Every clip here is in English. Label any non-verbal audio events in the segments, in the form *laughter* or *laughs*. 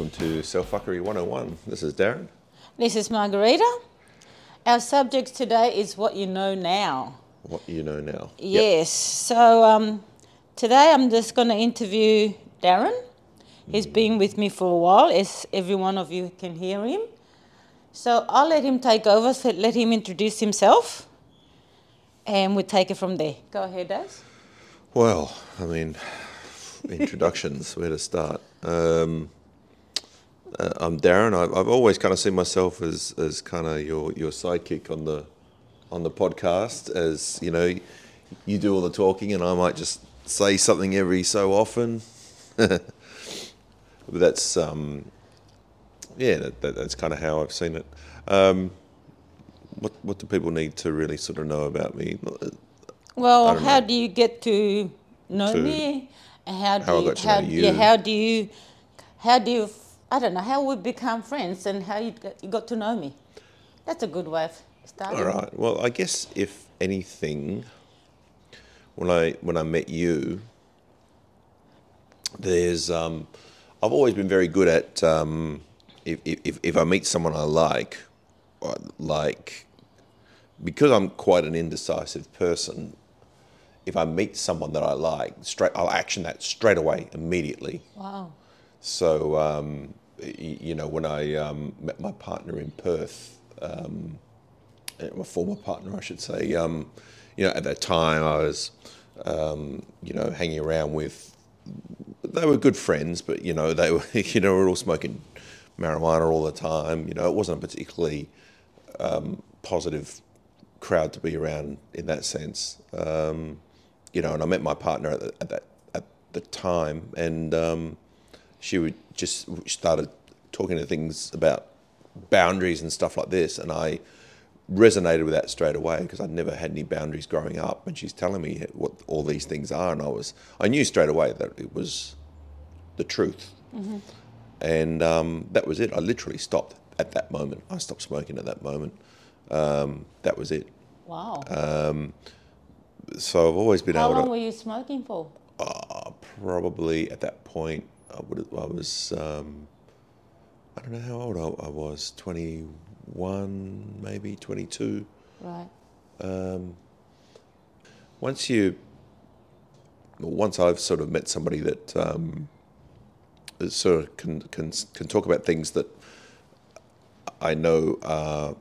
welcome to Self Fuckery 101. This is Darren. This is Margarita. Our subject today is what you know now. What you know now. Yep. Yes. So um, today I'm just going to interview Darren. He's been with me for a while, as every one of you can hear him. So I'll let him take over, so let him introduce himself, and we'll take it from there. Go ahead, Daz. Well, I mean, introductions, *laughs* where to start? Um, uh, I'm Darren. I've, I've always kind of seen myself as, as kind of your, your sidekick on the on the podcast. As you know, you do all the talking, and I might just say something every so often. *laughs* but that's um, yeah, that, that, that's kind of how I've seen it. Um, what what do people need to really sort of know about me? Well, how know. do you get to know To- me? How do how I you, how, know Yeah, how do you, how do you, I don't know, how we become friends and how you got, to know me? That's a good way of starting. All right. Well, I guess if anything, when I when I met you, there's um, I've always been very good at um, if, if if I meet someone I like, like because I'm quite an indecisive person. If I meet someone that I like, straight I'll action that straight away, immediately. Wow. So, um, you know, when I um, met my partner in Perth, um, uh, my former partner, I should say, um, you know, at that time I was, um, you know, hanging around with, they were good friends, but, you know, they were, *laughs* you know, we were all smoking marijuana all the time. You know, it wasn't a particularly um, positive crowd to be around in that sense. Um, you know, and I met my partner at, the, at that at the time, and she would just started talking to things about boundaries and stuff like this, and I resonated with that straight away because I'd never had any boundaries growing up, and she's telling me what all these things are, and I was I knew straight away that it was the truth, and um, that was it. I literally stopped at that moment. I stopped smoking at that moment. Um, that was it. Wow. So I've always been how able long to. were you smoking for? Uh, probably at that point, I would I was um, I don't know how old I, I was, twenty one, maybe twenty two. Right. Once you, well, once I've sort of met somebody that um, is sort of can can can talk about things that I know are,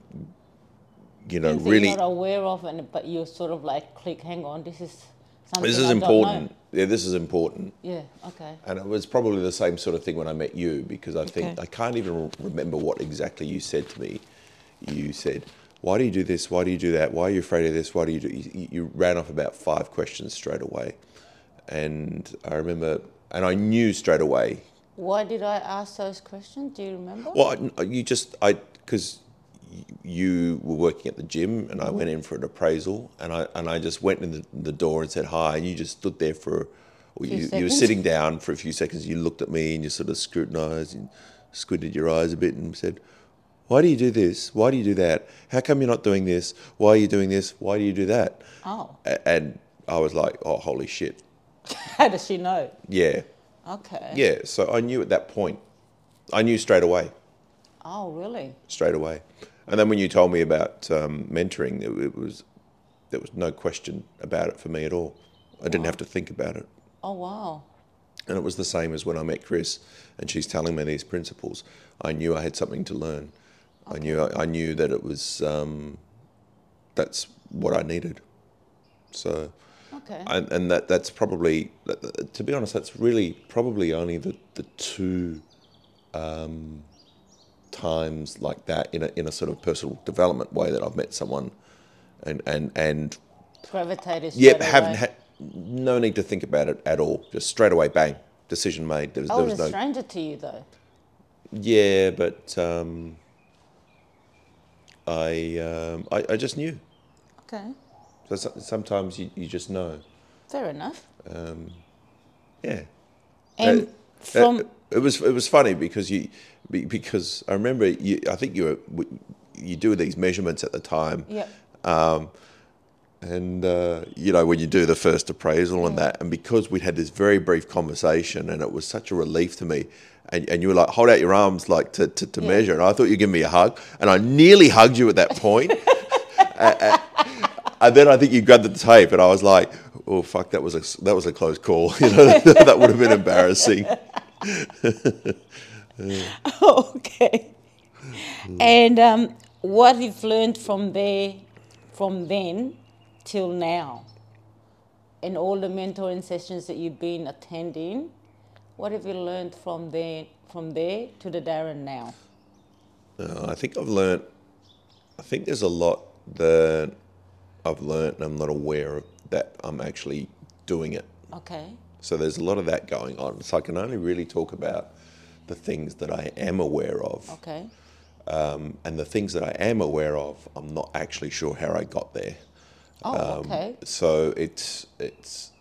you know, Things that really you're not aware of, and but you sort of like click. Hang on, this is something. this I is know." important. Yeah, this is important. Yeah. Okay. And it was probably the same sort of thing when I met you because I think Okay. I can't even remember what exactly you said to me. You said, "Why do you do this? Why do you do that? Why are you afraid of this? Why do you do?" You, you ran off about five questions straight away, and I remember, and I knew straight away. Why did I ask those questions? Do you remember? Well, I- you just I because you were working at the gym and I went in for an appraisal and I and I just went in the, the door and said hi and you just stood there for or you, you were sitting down for a few seconds you looked at me and you sort of scrutinized and squinted your eyes a bit and said why do you do this why do you do that how come you're not doing this why are you doing this why do you do that Oh. And I was like oh holy shit *laughs* How does she know? yeah Okay. yeah so I knew at that point I knew straight away Oh, really? straight away. And then when you told me about um, mentoring, it, it was there was no question about it for me at all. I didn't have to think about it. Oh, wow. And it was the same as when I met Chris, and she's telling me these principles. I knew I had something to learn. I knew I, I knew that it was um, that's what I needed. So, Okay. and, and that that's probably to be honest, that's really probably only the the two um, times like that in a in a sort of personal development way that I've met someone, and and and Gravitated. yeah, haven't had no need to think about it at all. Just straight away, bang, decision made. There was, I there was a no stranger to you, though. yeah, but um, I, um, I I just knew. Okay. So so- sometimes you, you just know. Fair enough. Yeah. And Uh, from uh, it was it was funny because you because I remember you I think you were you do these measurements at the time yeah, and uh, you know when you do the first appraisal and that, and because we'd had this very brief conversation, and it was such a relief to me. And, and you were like, hold out your arms, like to, to, to measure. And I thought you'd give me a hug, and I nearly hugged you at that point. *laughs* and, and then I think you grabbed the tape, and I was like, "Oh fuck, that was a that was a close call. *laughs* You know, *laughs* that would have been embarrassing." *laughs* okay. And um, what have you've learned from there, from then till now, and all the mentoring sessions that you've been attending, what have you learned from there, from there to the Darren now? Uh, I think I've learned. I think there's a lot that I've learned and I'm not aware of that I'm actually doing it. Okay. So there's a lot of that going on. So I can only really talk about the things that I am aware of. Okay. Um, and the things that I am aware of, I'm not actually sure how I got there. Oh, okay. So it's it's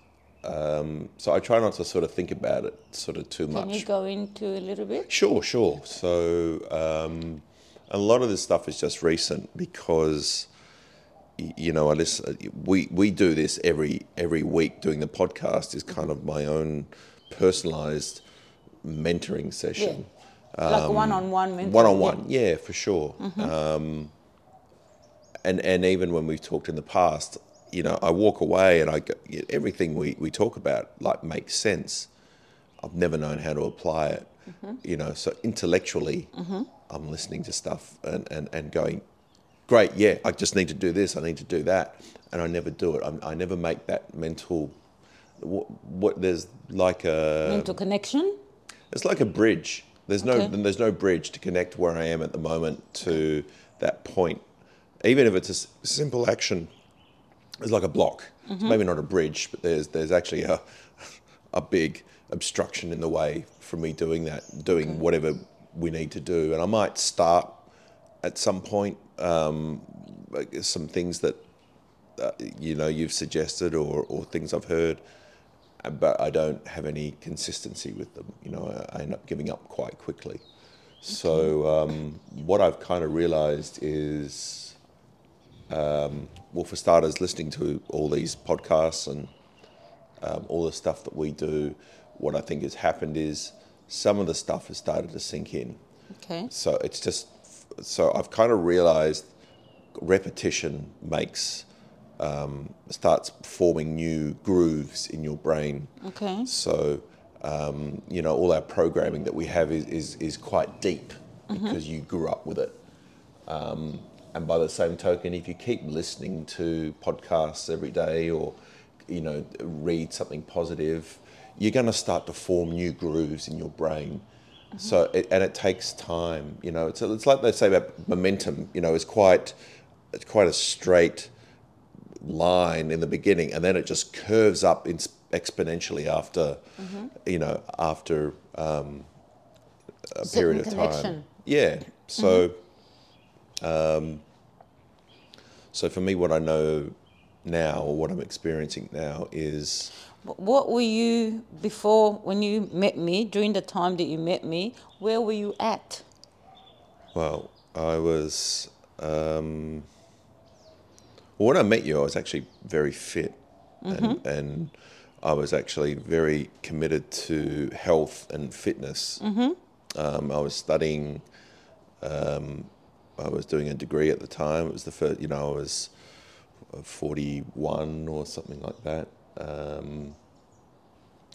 um, so I try not to sort of think about it sort of too Can much. Can you go into a little bit? Sure, sure. So um, a lot of this stuff is just recent because you know I listen. We we do this every every week. Doing the podcast is kind of my own personalized mentoring session. like um, one-on-one mentoring. One on one, yeah, for sure. Mm-hmm. Um, and and even when we've talked in the past, you know, I walk away and I go, everything we, we talk about like makes sense. I've never known how to apply it, mm-hmm. you know. So intellectually, mm-hmm. I'm listening to stuff and, and, and going, great, yeah, I just need to do this, I need to do that, and I never do it. I'm, I never make that mental. What, what there's like a Mental connection? It's like a bridge. There's no Okay. there's no bridge to connect where I am at the moment to that point. Even if it's a s- simple action, it's like a block. It's maybe not a bridge, but there's there's actually a a big obstruction in the way for me doing that, doing whatever we need to do. And I might start at some point um, some things that uh, you know you've suggested or, or things I've heard, but I don't have any consistency with them. You know, I, end up giving up quite quickly. So um, what I've kind of realised is, um, well, for starters, listening to all these podcasts and um, all the stuff that we do, what I think has happened is some of the stuff has started to sink in. Okay. So it's just so I've kind of realized repetition makes um, starts forming new grooves in your brain. Okay. So um, you know all our programming that we have is is, is quite deep because you grew up with it. Um, and by the same token, if you keep listening to podcasts every day or you know read something positive, you're going to start to form new grooves in your brain. So it, and it takes time. You know, it's it's like they say about momentum. You know, it's quite it's quite a straight line in the beginning, and then it just curves up in, exponentially after you know after um, a Certain period of time. connection. Yeah. So, um, so for me, what I know now, or what I'm experiencing now, is What were you before when you met me, during the time that you met me, where were you at? well, I was. Um, well, when I met you, I was actually very fit, and, and I was actually very committed to health and fitness. Um, I was studying. Um, I was doing a degree at the time. It was the first, you know, I was forty-one or something like that, um,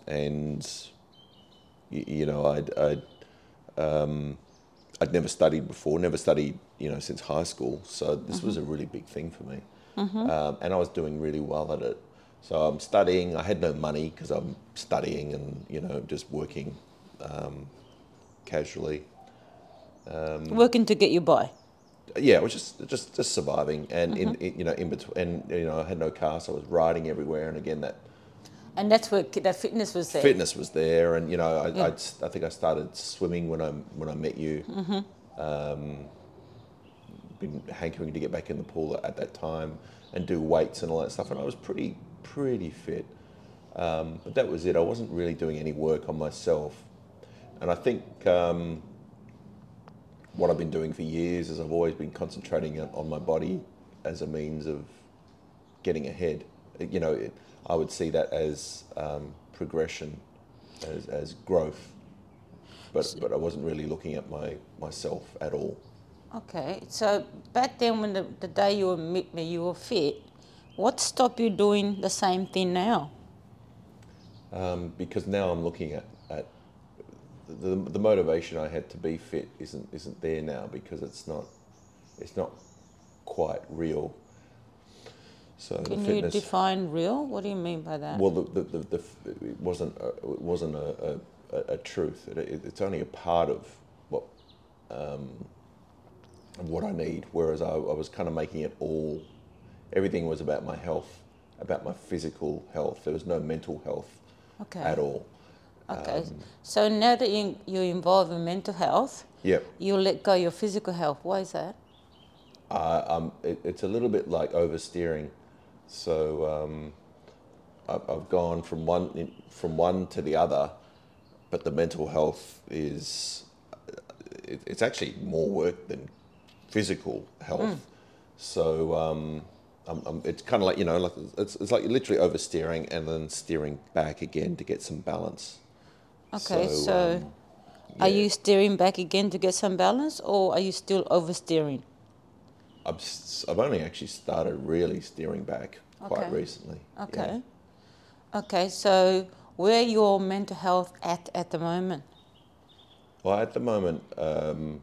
and y- you know, I'd, I'd um, I'd never studied before, never studied, you know, since high school. So this was a really big thing for me, um, and I was doing really well at it. So I'm studying. I had no money because I'm studying and you know just working um, casually. Um, Working to get you by. Yeah, it was just just just surviving, and in, in you know in between, and you know I had no car, so I was riding everywhere, and again that And that's where that fitness was there. fitness was there, and you know I, Yeah. I'd, I think I started swimming when I when I met you. Um, been hankering to get back in the pool at that time and do weights and all that stuff, and I was pretty pretty fit. Um, but that was it. I wasn't really doing any work on myself, and I think um, what I've been doing for years is I've always been concentrating on on my body as a means of getting ahead. You know, it, I would see that as um, progression, as, as growth. But, but I wasn't really looking at my myself at all. Okay, so back then when the, the day you met me, you were fit. What stopped you doing the same thing now? Um, because now I'm looking at, at the, the motivation I had to be fit isn't isn't there now because it's not it's not quite real. So the Can you define real? What do you mean by that? well, the, the, the, the, it wasn't a, it wasn't a, a, a- a truth. It, it, it's only a part of what um, of what I need. Whereas I, I was kind of making it all. Everything was about my health, about my physical health. There was no mental health okay. at all. Okay. Um, so now that you, you're involved in mental health, Yep. you let go your physical health. Why is that? Uh, um, it, it's a little bit like oversteering. So um, I've, I've gone from one from one to the other, but the mental health is it, it's actually more work than physical health. So um, I'm, I'm, it's kind of like you know, like it's, it's like literally oversteering and then steering back again to get some balance. Okay, So, so, um, are you steering back again to get some balance, or are you still oversteering? I've, I've only actually started really steering back quite Okay. recently. yeah. Okay. Okay, so where your mental health at at the moment? Well, at the moment, um,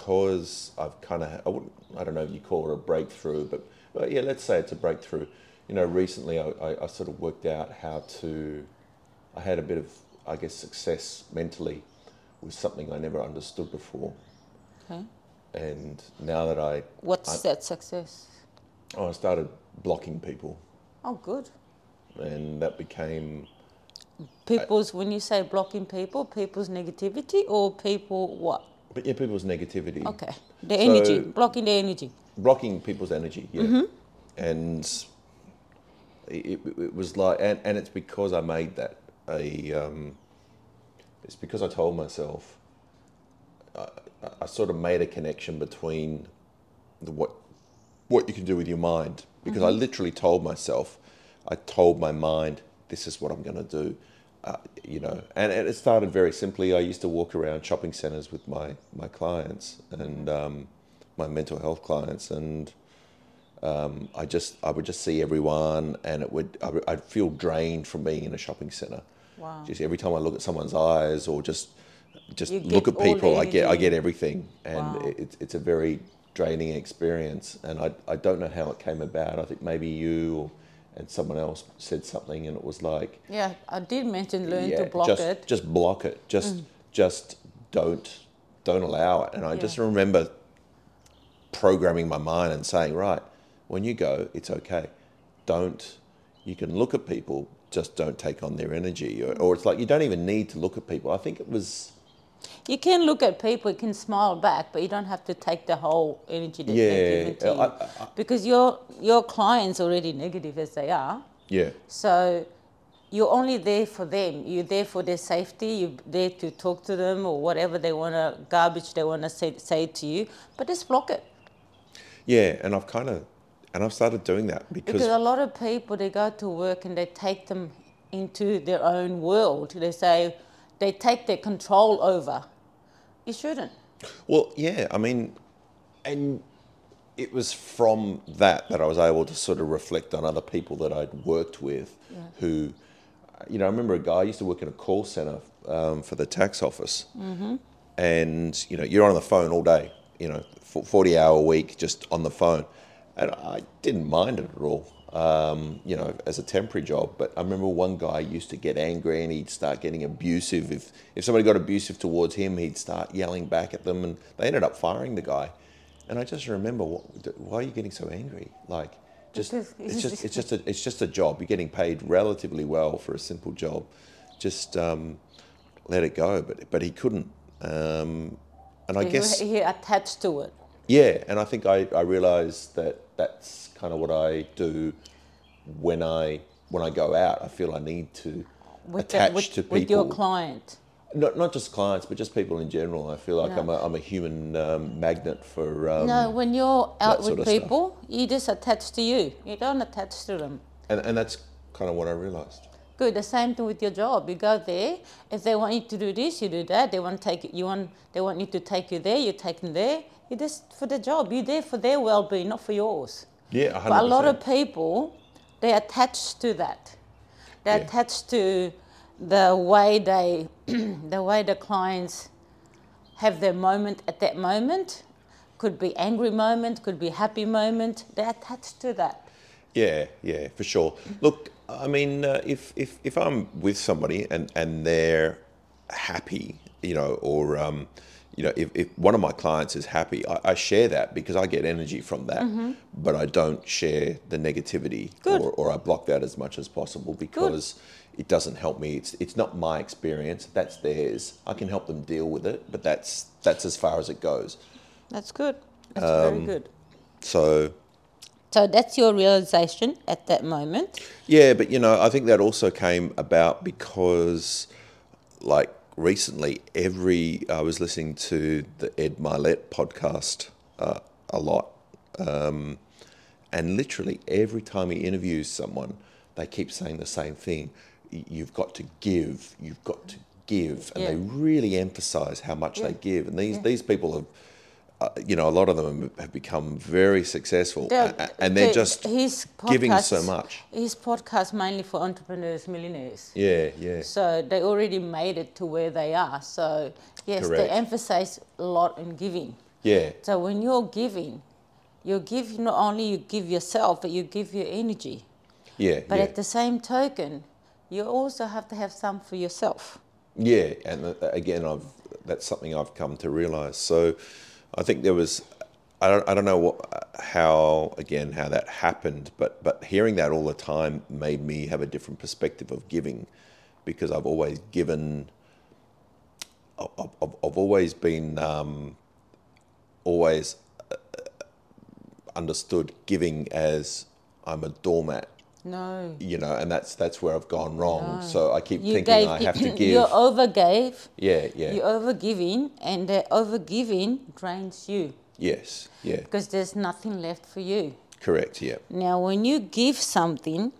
because I've kind of, I, wouldn't, I don't know if you call it a breakthrough, but, but yeah, let's say it's a breakthrough. You know, recently I, I, I sort of worked out how to, I had a bit of, I guess, success mentally with something I never understood before. Okay. And now that I, What's I- that success? oh, I started blocking people, Oh, good. and that became People's when you say blocking people, people's negativity or people what? But yeah, people's negativity. Okay, the energy, blocking the energy. blocking people's energy, yeah. And it, it, was like, and, and it's because I made that a, um, it's because I told myself, I, I- I sort of made a connection between the, what, what you can do with your mind. Because I literally told myself, I told my mind, this is what I'm going to do. Uh, you know, and, and it started very simply. I used to walk around shopping centers with my, my clients and um, my mental health clients, and um, I just I would just see everyone, and it would I would- I'd feel drained from being in a shopping center. Wow. Just every time I look at someone's eyes or just just You look at people, I get I get everything, and Wow. it, it's it's a very draining experience. And I I don't know how it came about. I think maybe you or, and someone else said something, and it was like Yeah, I did mention learn yeah, to block just, it. Mm. Just block it. Just just don't don't allow it. And I just remember programming my mind and saying, right, when you go, it's okay. Don't you can look at people, just don't take on their energy. Or, or it's like you don't even need to look at people. I think it was You can look at people, you can smile back, but you don't have to take the whole energy that Yeah, they're giving to I- you. because your your client's already negative as they are. yeah. So you're only there for them. You're there for their safety. You're there to talk to them or whatever they want to, garbage they want to say, say to you. But just block it. Yeah, and I've kind of and I've started doing that because, Because a lot of people, they go to work and they take them into their own world. They say, they take their control over. You shouldn't. Well, yeah, I mean, and it was from that that I was able to sort of reflect on other people that I'd worked with who, you know, I remember a guy I used to work in a call center um, for the tax office. And, you know, you're on the phone all day, you know, f- 40 hour week just on the phone. And I didn't mind it at all, um, you know, as a temporary job. But I remember one guy used to get angry and he'd start getting abusive. If, if somebody got abusive towards him, he'd start yelling back at them. And they ended up firing the guy. And I just remember, why are you getting so angry? Like, just it's just *laughs* it's just a it's just a job. You're getting paid relatively well for a simple job. Just um, let it go. But but he couldn't. Um, and I He- guess he attached to it. Yeah. And I think I I realised that that's kind of what I do when I when I go out. I feel I need to With, the- attach with, to people. with your client. Not not just clients, but just people in general. I feel like No. I'm a I'm a human um, magnet for. Um, no, when you're out with of stuff. people, you just attach to you. You don't attach to them. and and that's kind of what I realised. Good. The same thing with your job. You go there. If they want you to do this, you do that. They want to take you want. They want you to take you there. You take them there. You just for the job. You're there for their well-being, not for yours. Yeah, a But a lot of people, they attach to that. They Yeah. attach to the way they, *clears throat* the way the clients have their moment at that moment. Could be angry moment, could be happy moment. They attach to that. Yeah, yeah, for sure. Look, I mean, uh, if, if if I'm with somebody and and they're happy, you know, or um, you know, if, if one of my clients is happy, I, I share that because I get energy from that, but I don't share the negativity Mm-hmm. Good. or, or I block that as much as possible because it doesn't help me. It's it's not my experience. That's theirs. I can help them deal with it, but that's that's as far as it goes. That's good. That's Um, very good. So So that's your realization at that moment. Yeah, but you know, I think that also came about because, like, recently, every I was listening to the Ed Mylett podcast uh, a lot, um, and literally every time he interviews someone, they keep saying the same thing: "You've got to give. You've got to give," and they really emphasize how much they give. And these Yeah. these people have. Uh, you know, a lot of them have become very successful, They're- and they're they- just his giving so much. His podcast mainly for entrepreneurs, millionaires. Yeah, yeah. So they already made it to where they are. So yes, they emphasize a lot in giving. Yeah, So when you're giving, you give not only you give yourself, but you give your energy. yeah, But yeah, at the same token, you also have to have some for yourself. yeah. And uh, again, I've that's something I've come to realize. So, I think there was, I don't, I don't know what, how again how that happened, but but hearing that all the time made me have a different perspective of giving, because I've always given. I've, I've, always been, um, always uh, understood giving as I'm a doormat No. you know, and that's that's where I've gone wrong. So I keep You thinking gave, I have to *laughs* give. you overgave, yeah, yeah, you're overgiving, and the overgiving drains you yes, yeah, because there's nothing left for you. correct, yeah, Now, when you give something,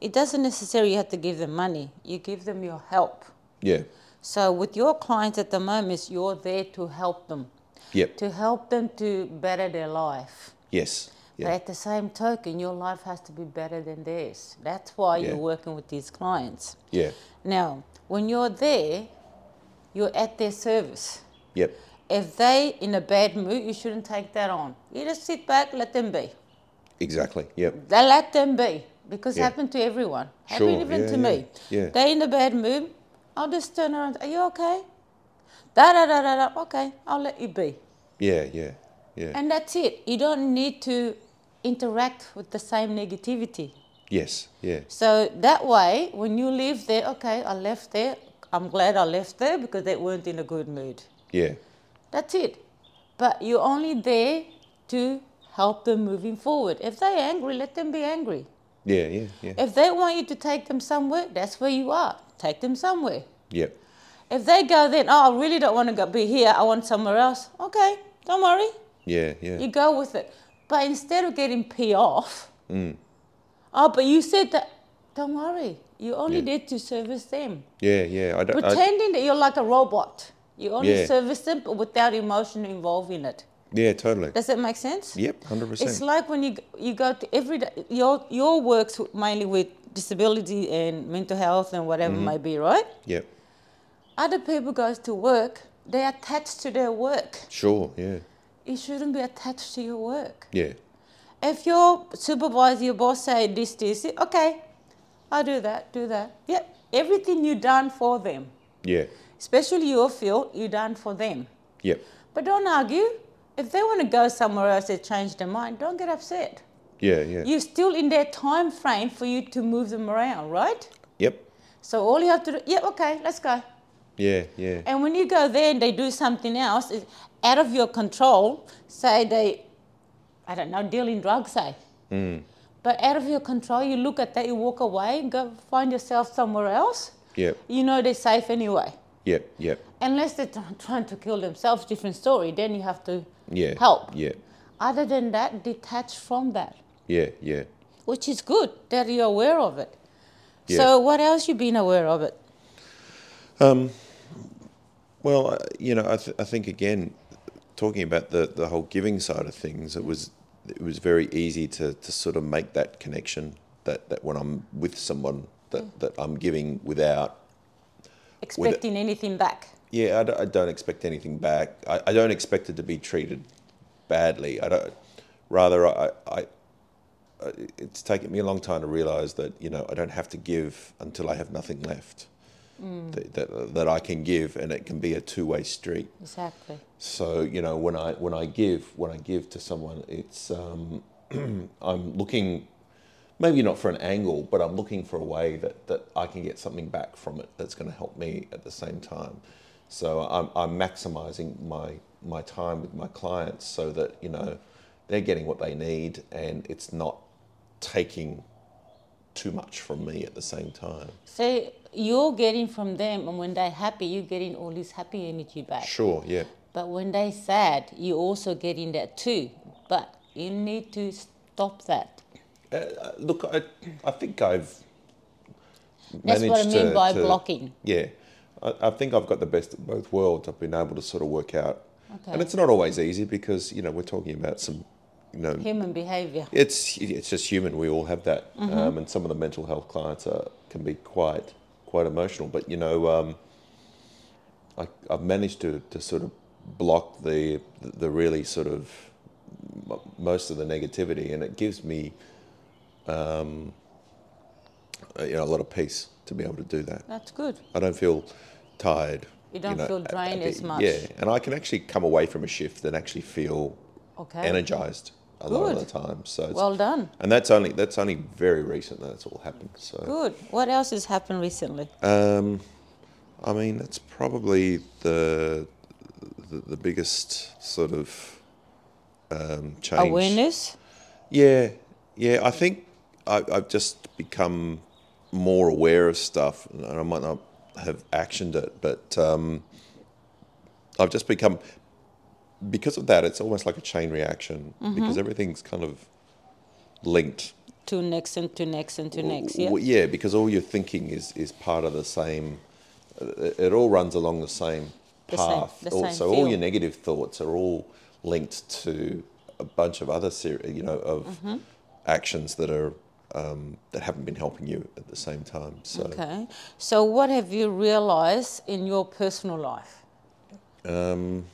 it doesn't necessarily have to give them money. You give them your help. yeah, So with your clients at the moment, you're there to help them, yep, to help them to better their life. yes, But yeah, at the same token, your life has to be better than theirs. That's why Yeah. you're working with these clients. yeah, Now, when you're there, you're at their service. yep, If they in a bad mood, you shouldn't take that on. You just sit back, let them be. exactly, yep, They let them be because it happened to everyone. Sure, Happened even yeah, to me. yeah. They in a bad mood. I'll just turn around. Are you okay? Da da da da da. Okay, I'll let you be. yeah, yeah, yeah, And that's it. You don't need to interact with the same negativity. yes, yeah, So that way, when you leave there, okay, I left there. I'm glad I left there because they weren't in a good mood. yeah, That's it. But you're only there to help them moving forward. If they're angry, let them be angry. yeah, yeah, yeah, If they want you to take them somewhere, that's where you are. Take them somewhere. yep, If they go then, oh, I really don't want to go be here, I want somewhere else. Okay, don't worry. yeah, yeah, You go with it. But instead of getting pee off, Mm. oh, but you said that, don't worry. You only Yeah. did to service them. yeah, yeah. I don't. I, Pretending that you're like a robot. You only Yeah. service them but without emotion involved in it. yeah, totally. Does that make sense? Yep, 100%. It's like when you you go to every day, your your works mainly with disability and mental health and whatever Mm-hmm. it may be, right? Yep, Other people goes to work, they're attached to their work. sure, yeah, You shouldn't be attached to your work. yeah, If your supervisor, your boss say this, this, okay, I'll do that, do that. Yep, everything you done for them, yeah, especially your field, you done for them. yep, But don't argue. If they want to go somewhere else, they change their mind. Don't get upset. yeah, yeah, You're still in their time frame for you to move them around, right? yep, So all you have to do, yeah, okay, let's go. Yeah, yeah, And when you go there and they do something else, it's out of your control, say they, I don't know, deal in drugs, say. Mm. But out of your control, you look at that, you walk away, go find yourself somewhere else. yep, You know they're safe anyway. Yep, yep, Unless they're t- trying to kill themselves, different story. Then you have to yeah. help. Yeah, Other than that, detach from that, yeah, yeah. which is good that you're aware of it. Yeah. So what else you been aware of it? Well, uh, you know, I, th- I think again, talking about the, the whole giving side of things, it was it was very easy to, to sort of make that connection that, that when I'm with someone that, that I'm giving without Expecting anything back? yeah I don't, I don't expect anything back. I, I don't expect it to be treated badly. I don't rather I, I I- it's taken me a long time to realize that you know I don't have to give until I have nothing left that, that, that I can give and it can be a two-way street Exactly. so you know when I when I give when I give to someone, it's um, *clears throat* I'm looking maybe not for an angle, but I'm looking for a way that, that I can get something back from it that's going to help me at the same time. So I'm I'm maximizing my my time with my clients so that you know they're getting what they need and it's not taking too much from me at the same time. So you're getting from them, and when they're happy, you're getting all this happy energy back. Sure, yeah. But when they're sad, you're also getting that too. But you need to stop that. Uh, look, I, I think I've That's what I mean to- by to- blocking. Yeah, I, I think I've got the best of both worlds. I've been able to sort of work out, Okay. and it's not always easy because you know we're talking about some, you know, Human behavior. it's it's just human. We all have that, Mm-hmm. um, and some of the mental health clients are can be quite quite emotional. But you know, um, I, I've managed to, to sort of block the the really sort of most of the negativity, and it gives me, um, uh, you know, a lot of peace to be able to do that. That's good. I don't feel tired. You don't feel a- drained a- as much. Yeah, and I can actually come away from a shift and actually feel Okay. energized a lot of the time. So Well done. and that's only that's only very recent that it's all happened. So Good. What else has happened recently? um, I mean that's probably the the, the biggest sort of um, change. Awareness. Yeah, yeah. I think I, I've just become more aware of stuff, and I might not have actioned it, but um, I've just become because of that. It's almost like a chain reaction because everything's kind of linked. To next and to next and to next. Yeah. W- yeah, because all your thinking is is part of the same. It, it all runs along the same The same- path. the same so all your negative thoughts are all linked to a bunch of other ser- you know of Mm-hmm. actions that are um, that haven't been helping you at the same time. So Okay. So what have you realized in your personal life? um,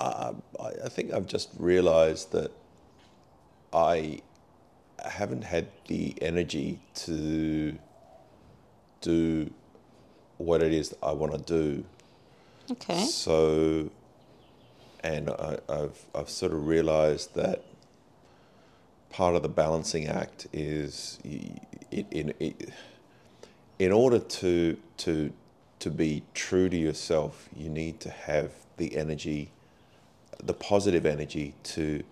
I, think I've just realised that I haven't had the energy to do what it is that I want to do. Okay. So, and I, I've I've sort of realised that part of the balancing act is y- in in in, in order to to to be true to yourself, you need to have the energy, the positive energy to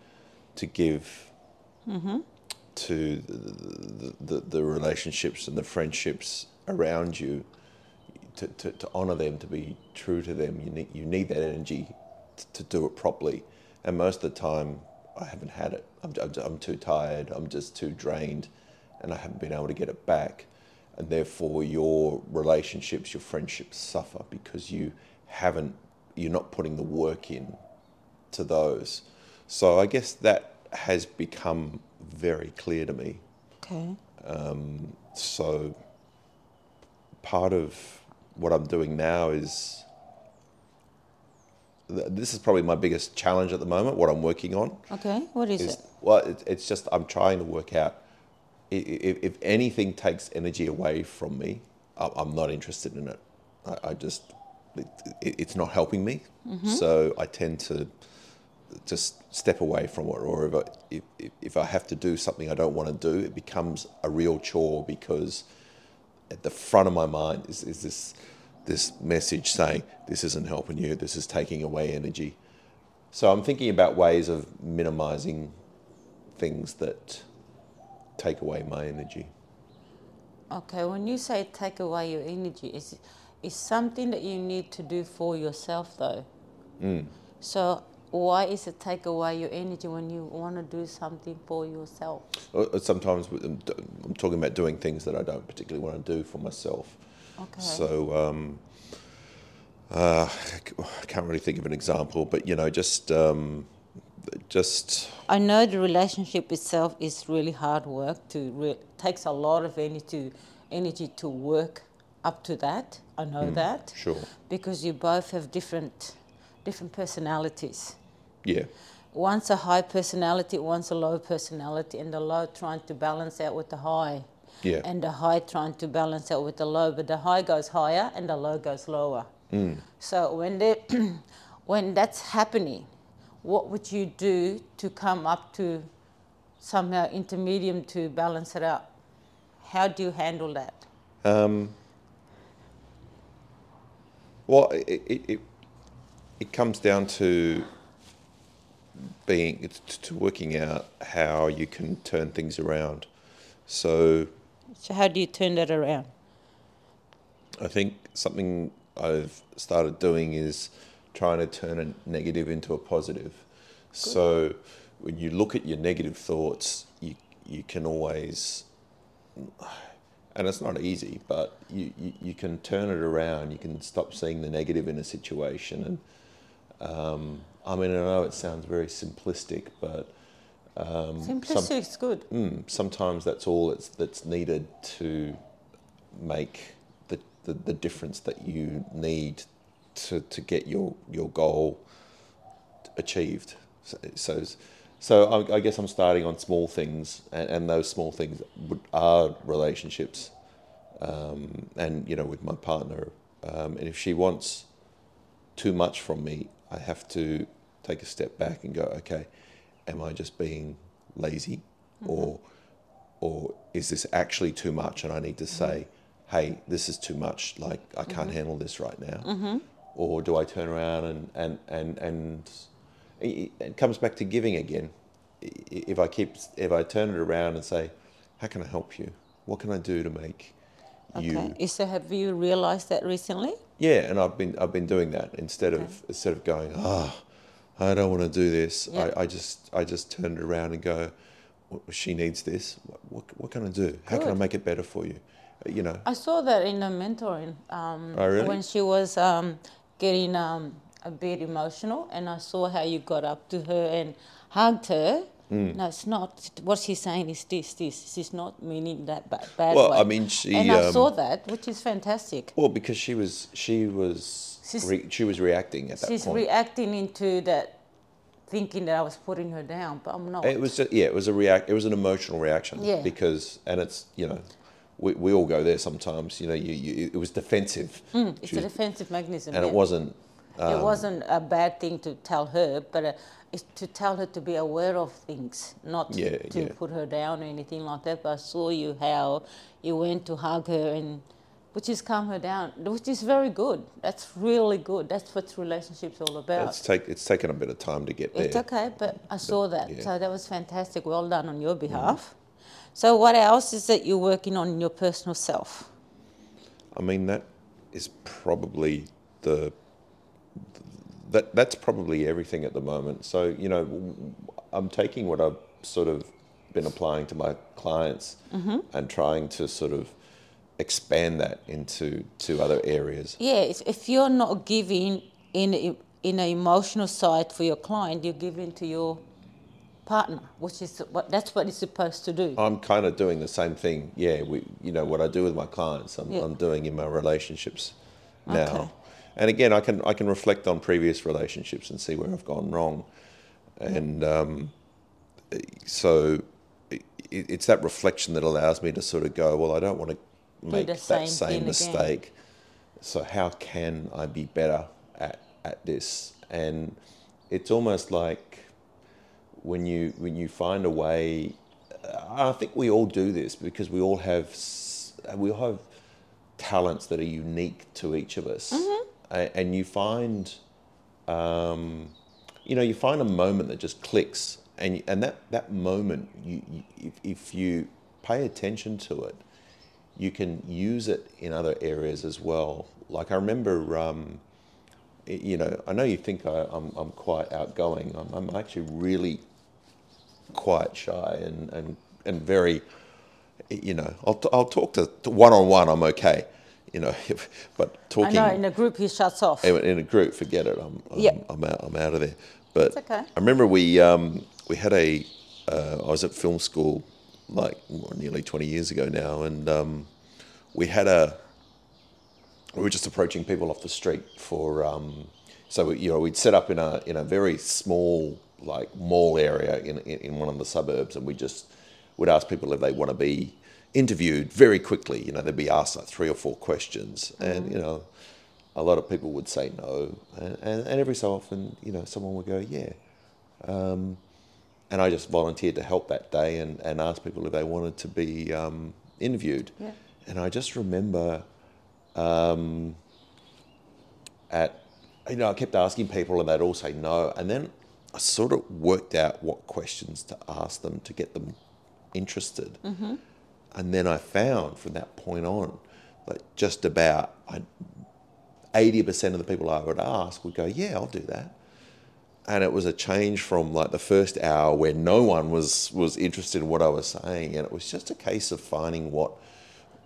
to give mm-hmm. to the, the, the relationships and the friendships around you to, to, to honor them, to be true to them, you need, you need that energy t- to do it properly. And most of the time, I haven't had it. I'm, I'm, I'm too tired, I'm just too drained, and I haven't been able to get it back. And therefore, your relationships, your friendships suffer because you haven't, you're not putting the work in to those. So I guess that has become very clear to me. Okay. Um, so part of what I'm doing now is this is probably my biggest challenge at the moment. What I'm working on Okay. What is is it? well, it, it's just I'm trying to work out if, if anything takes energy away from me, I'm not interested in it. I, I just it, it, it's not helping me, mm-hmm. so I tend to just step away from it. Or if I, if, if- I have to do something I don't want to do, it becomes a real chore because at the front of my mind is, is this this message saying this isn't helping you, this is taking away energy. So I'm thinking about ways of minimizing things that take away my energy. Okay. When you say take away your energy, is is something that you need to do for yourself, though. Mm. So why is it take away your energy when you want to do something for yourself? Uh, uh, Sometimes I'm talking about doing things that I don't particularly want to do for myself. Okay. So um, uh, I can't really think of an example, but you know, just um, just I know the relationship itself is really hard work. To re- takes a lot of energy to, energy to work up to that. I know that sure, because you both have different different personalities. Yeah, One's a high personality, one's a low personality, and the low trying to balance out with the high, yeah, and the high trying to balance out with the low. But the high goes higher and the low goes lower. mm. So when they, *clears throat* when that's happening, what would you do to come up to somehow intermediate to balance it out? How do you handle that? Um, well, it, it, it, it comes down to being to working out how you can turn things around. So So how do you turn that around? I think something I've started doing is trying to turn a negative into a positive. So when you look at your negative thoughts, you you can always, and it's not easy, but you, you, you can turn it around. You can stop seeing the negative in a situation. And um, I mean, I know it sounds very simplistic, but um, Simplicity is good. Mm, sometimes that's all that's that's needed to make the, the, the difference that you need to, to get your your goal achieved. So so, so I, I guess I'm starting on small things, and, and those small things are relationships, um, and you know with my partner, um, and if she wants too much from me, I have to take a step back and go, okay, am I just being lazy, mm-hmm. or or is this actually too much, and I need to say, mm-hmm. hey, this is too much. Like I can't mm-hmm. handle this right now, or do I turn around and and and and it it comes back to giving again. If I keep, if I turn it around and say, how can I help you? What can I do to make you Okay. So have you realized that recently? Yeah, and I've been I've been doing that instead of instead of going, ah, I don't want to do this. I, I just I just turned it around and go, "Well, she needs this. What, what, what can I do? How can I make it better for you? Uh, You know. I saw that in the mentoring um, Oh, really? when she was um, getting um, a bit emotional, and I saw how you got up to her and hugged her. Mm. No, it's not. What she's saying is this, this. She's not meaning that bad. bad Well, way. I mean, she, And I um, saw that, which is fantastic. Well, because she was she was re, she was reacting at that She's point. reacting into that, thinking that I was putting her down, but I'm not. it was just, yeah, it was a react. It was an emotional reaction. Yeah. Because and it's you know, we, we all go there sometimes. You know, you, you it was defensive. Mm, it's a defensive mechanism. and yeah. it wasn't. it wasn't a bad thing to tell her, but uh, it's to tell her to be aware of things, not Yeah, to yeah. put her down or anything like that. But I saw you how you went to hug her and which is calm her down, which is very good. That's really good. That's what relationships all about. It's take it's taken a bit of time to get there. It's okay, but I saw that. yeah. So that was fantastic. Well done on your behalf. So what else is that you're working on in your personal self? I mean, that is probably the that that's probably everything at the moment. So you know, I'm taking what I've sort of been applying to my clients mm-hmm. and trying to sort of expand that into to other areas. Yeah, if, if you're not giving in in an emotional side for your client, you're giving to your partner, which is what that's what it's supposed to do. I'm kind of doing the same thing. Yeah, we, you know, what I do with my clients, I'm, Yeah. I'm doing in my relationships now. Okay. And again, I can I can reflect on previous relationships and see where I've gone wrong, and um, so it, it's that reflection that allows me to sort of go, well, I don't want to make the that same same thing again. mistake. So how can I be better at at this? And it's almost like when you when you find a way I think we all do this because we all have we all have talents that are unique to each of us A- and you find um, you know you find a moment that just clicks and and that that moment you, you if, if you pay attention to it you can use it in other areas as well. Like I remember, um, you know, I know you think I, I'm, I'm quite outgoing. I'm, I'm actually really quite shy and, and, and very, you know, I'll, I'll talk to one on one, I'm okay, you know, *laughs* but talking. I know in a group he shuts off. in in a group, forget it. I'm, I'm, Yep. I'm out. I'm out of there. But It's okay. I remember we um, we had a. Uh, I was at film school like nearly 20 years ago now, and um, we had a. We were just approaching people off the street for. Um, so we, you know we'd set up in a in a very small like mall area in, in in one of the suburbs, and we just would ask people if they want to be interviewed very quickly. You know, they'd be asked like three or four questions, and you know, a lot of people would say no, and, and, and every so often, you know, someone would go, yeah. Um, and I just volunteered to help that day and, and ask people if they wanted to be um, interviewed. Yeah. And I just remember um, at, you know, I kept asking people and they'd all say no. And then I sort of worked out what questions to ask them to get them interested. And then I found from that point on that just about I, 80% of the people I would ask would go, yeah, I'll do that. And it was a change from like the first hour where no one was, was interested in what I was saying. And it was just a case of finding what,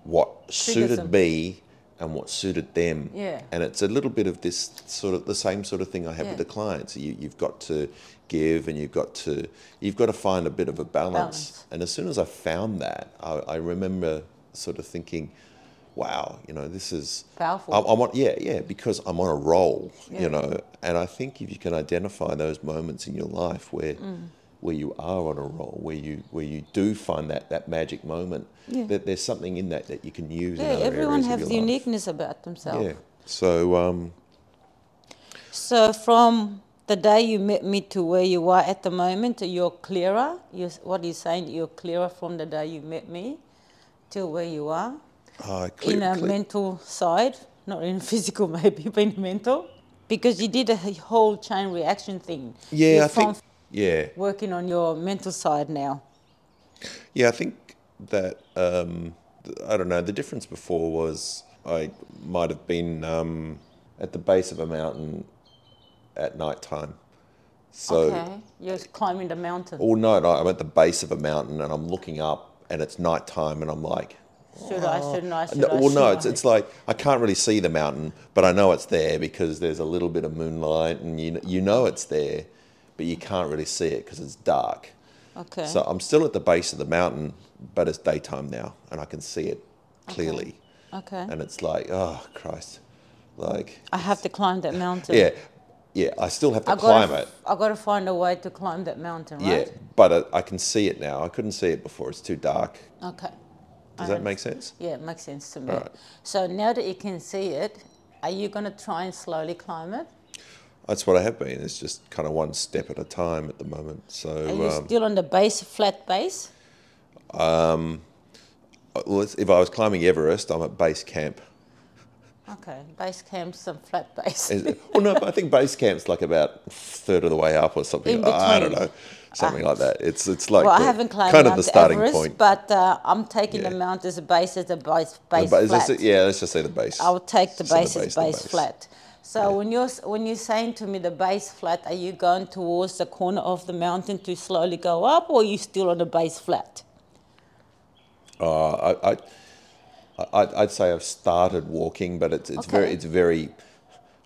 what suited them. me and what suited them. Yeah. And it's a little bit of this sort of the same sort of thing I have with the clients. You, you've got to give and you've got to, you've got to find a bit of a balance. Balance. And as soon as I found that, I, I remember sort of thinking, wow, you know, this is Powerful. I, I'm on, yeah, yeah, because I'm on a roll, Yeah. you know. And I think if you can identify those moments in your life where Mm. Where you are on a roll, where you where you do find that that magic moment, Yeah. that there's something in that that you can use. in yeah, other everyone has your life. uniqueness about themselves. Yeah. So um, So from the day you met me to where you are at the moment, you're clearer. You, what are you saying? You're clearer from the day you met me to where you are uh, clear, in a clear- mental side, not in *laughs* physical maybe, but in mental. Because you did a whole chain reaction thing. yeah, You're I think yeah, working on your mental side now. Yeah, I think that um, I don't know. The difference before was I might have been um, at the base of a mountain at night time. So, okay, you're climbing the mountain. oh no, no, I'm at the base of a mountain and I'm looking up and it's night time and I'm like, Should I? Shouldn't I? Should no, I? well, no, should it's it's like I can't really see the mountain, but I know it's there because there's a little bit of moonlight and you you know it's there, but you can't really see it because it's dark. okay. So I'm still at the base of the mountain, but it's daytime now, and I can see it clearly. okay. And it's like, oh Christ, like I have to climb that mountain. yeah, yeah. I still have to I climb gotta, it. I got to find a way to climb that mountain, right? Yeah, but I, I can see it now. I couldn't see it before. It's too dark. Okay. Does I that make sense? Yeah, it makes sense to me. Right. So now that you can see it, are you going to try and slowly climb it? That's what I have been. It's just kind of one step at a time at the moment. So, Are you um, still on the base, flat base? well, if I was climbing Everest, I'm at base camp. Okay, base camp's some flat base. Well, no, but I think base camp's like about a third of the way up or something. In I don't know, something like that. It's it's like well, I haven't climbed kind of the starting Everest, point. but uh, I'm taking the mount as a base as a base, The base ba- flat. yeah, let's just say the base. I'll take the So the base as base, the base, base. flat. So when you're when you're saying to me the base flat, are you going towards the corner of the mountain to slowly go up, or are you still on the base flat? Uh, I, I, I, I'd say I've started walking, but it's, it's very, it's very.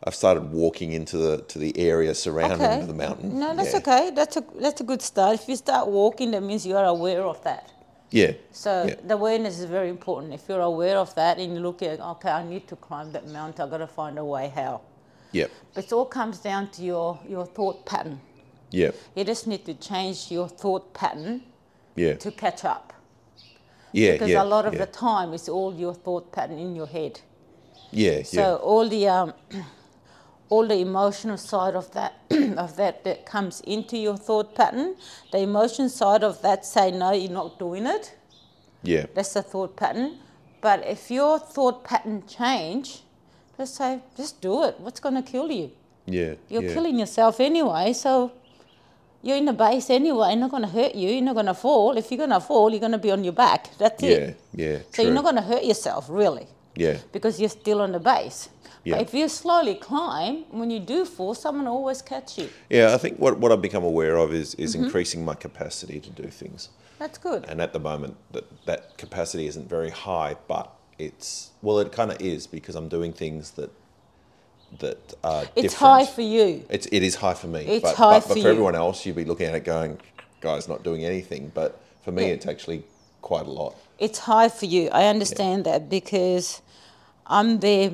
I've started walking into the to the area surrounding Okay. the mountain. No, that's yeah. okay. That's a that's a good start. If you start walking, that means you are aware of that. Yeah. So yeah. the awareness is very important. If you're aware of that and you look at, okay, I need to climb that mountain. I got to find a way how. Yeah. But it all comes down to your your thought pattern. Yeah. You just need to change your thought pattern Yeah. to catch up. Yeah. Because yeah. a lot of yeah. the time it's all your thought pattern in your head. Yeah. So yeah. all the um, *clears throat* all the emotional side of that *clears throat* of that that comes into your thought pattern, the emotion side of that say no, you're not doing it. Yeah. That's the thought pattern. But if your thought pattern change, just say, just do it. What's going to kill you? Yeah. You're yeah. killing yourself anyway. So you're in the base anyway. Not going to hurt you. You're not going to fall. If you're going to fall, you're going to be on your back. That's Yeah, it. yeah. Yeah. So true. you're not going to hurt yourself really Yeah, because you're still on the base. Yeah. But if you slowly climb, when you do fall, someone will always catch you. yeah. I think what, what I've become aware of is is Mm-hmm. increasing my capacity to do things. That's good. And at the moment, that that capacity isn't very high, but it's well, it kind of is because I'm doing things that that are It's different. high for you. It's it is high for me. It's but, high but, for but for you. everyone else, you'd be looking at it going, "Guy's not doing anything." But for me, Yeah. it's actually quite a lot. It's high for you. I understand that because I'm there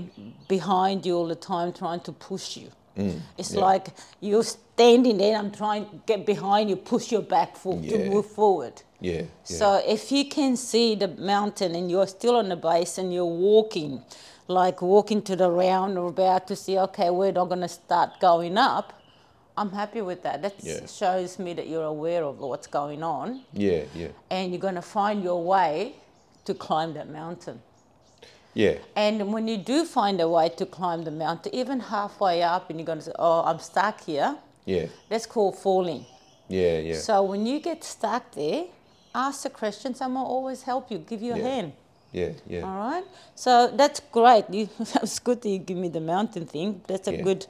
behind you all the time trying to push you. It's Mm, yeah. like you're standing there, and I'm trying to get behind you, push your back for, Yeah. to move forward. Yeah. yeah. So if you can see the mountain and you're still on the base and you're walking, like walking to the round or about to see, okay, we're not going to start going up, I'm happy with that. That Yeah. shows me that you're aware of what's going on yeah, yeah, and you're going to find your way to climb that mountain. Yeah, And when you do find a way to climb the mountain, even halfway up, and you're going to say, Oh, I'm stuck here, yeah, that's called falling. yeah, yeah. So when you get stuck there, ask the question, someone will always help you, give you a Yeah. hand. Yeah, yeah, All right? So that's great. You, *laughs* that's good that you give me the mountain thing. That's a Yeah. good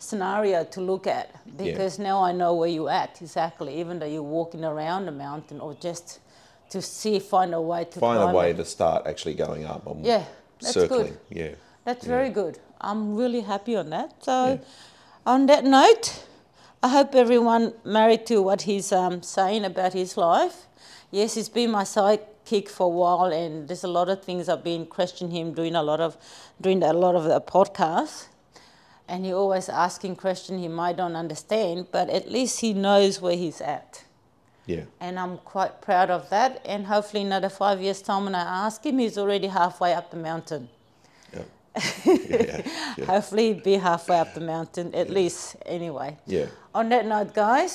scenario to look at because now I know where you're at exactly, even though you're walking around the mountain or just to see, find a way to Find a way it. to start actually going up. I'm Yeah, that's circling. good. Yeah, That's Yeah. very good. I'm really happy on that. So, Yeah. on that note, I hope everyone married to what he's um, saying about his life. Yes, he's been my sidekick for a while, and there's a lot of things I've been questioning him, doing a lot of, doing a lot of the podcasts, and he always asking questions he might don't understand, but at least he knows where he's at yeah, and I'm quite proud of that. And hopefully, another five years' time, when I ask him, he's already halfway up the mountain. yeah, *laughs* yeah, yeah. *laughs* Hopefully, be halfway up the mountain, at least, anyway. yeah. On that note, guys,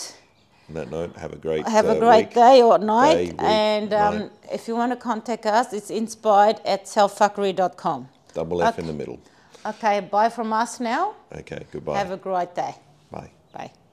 On that note, have a great have a uh, great week. day or night. Day, week, and um, night. if you want to contact us, it's inspired at selffuckery.com. Double F Okay. in the middle. Okay, bye from us now. Okay, goodbye. Have a great day. Bye. Bye.